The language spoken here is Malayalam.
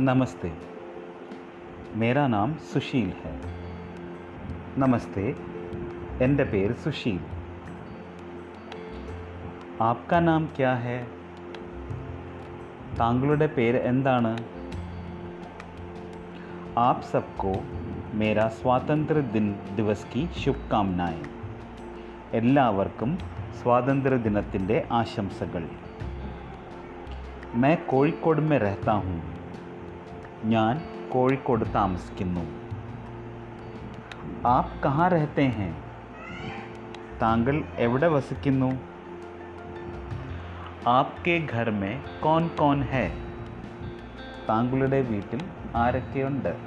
नमस्ते मेरा नाम സുശീൽ है നമസ്തേ എൻ്റെ പേര് സുശീൽ ആപ്കാ നാം ക്യാ ഹെ താങ്കളുടെ പേര് എന്താണ് ആപ് സബ്കോ മേരാ സ്വാതന്ത്ര്യ ദിൻ ദിവസ് കി ശുഭകാമനായ് എല്ലാവർക്കും സ്വാതന്ത്ര്യ ദിനത്തിൻ്റെ ആശംസകൾ मैं കോഴിക്കോട് में रहता हूँ ഞാൻ കോഴിക്കോട് താമസിക്കുന്നു. ആപ് കഹാ രഹത്തെ ഹേ താങ്കൾ എവിടെ വസിക്കുന്നു? ആപ്കെ ഘർ മേ കോൺ കോൺ ഹേ? താങ്കളുടെ വീട്ടിൽ ആരൊക്കെയുണ്ട്?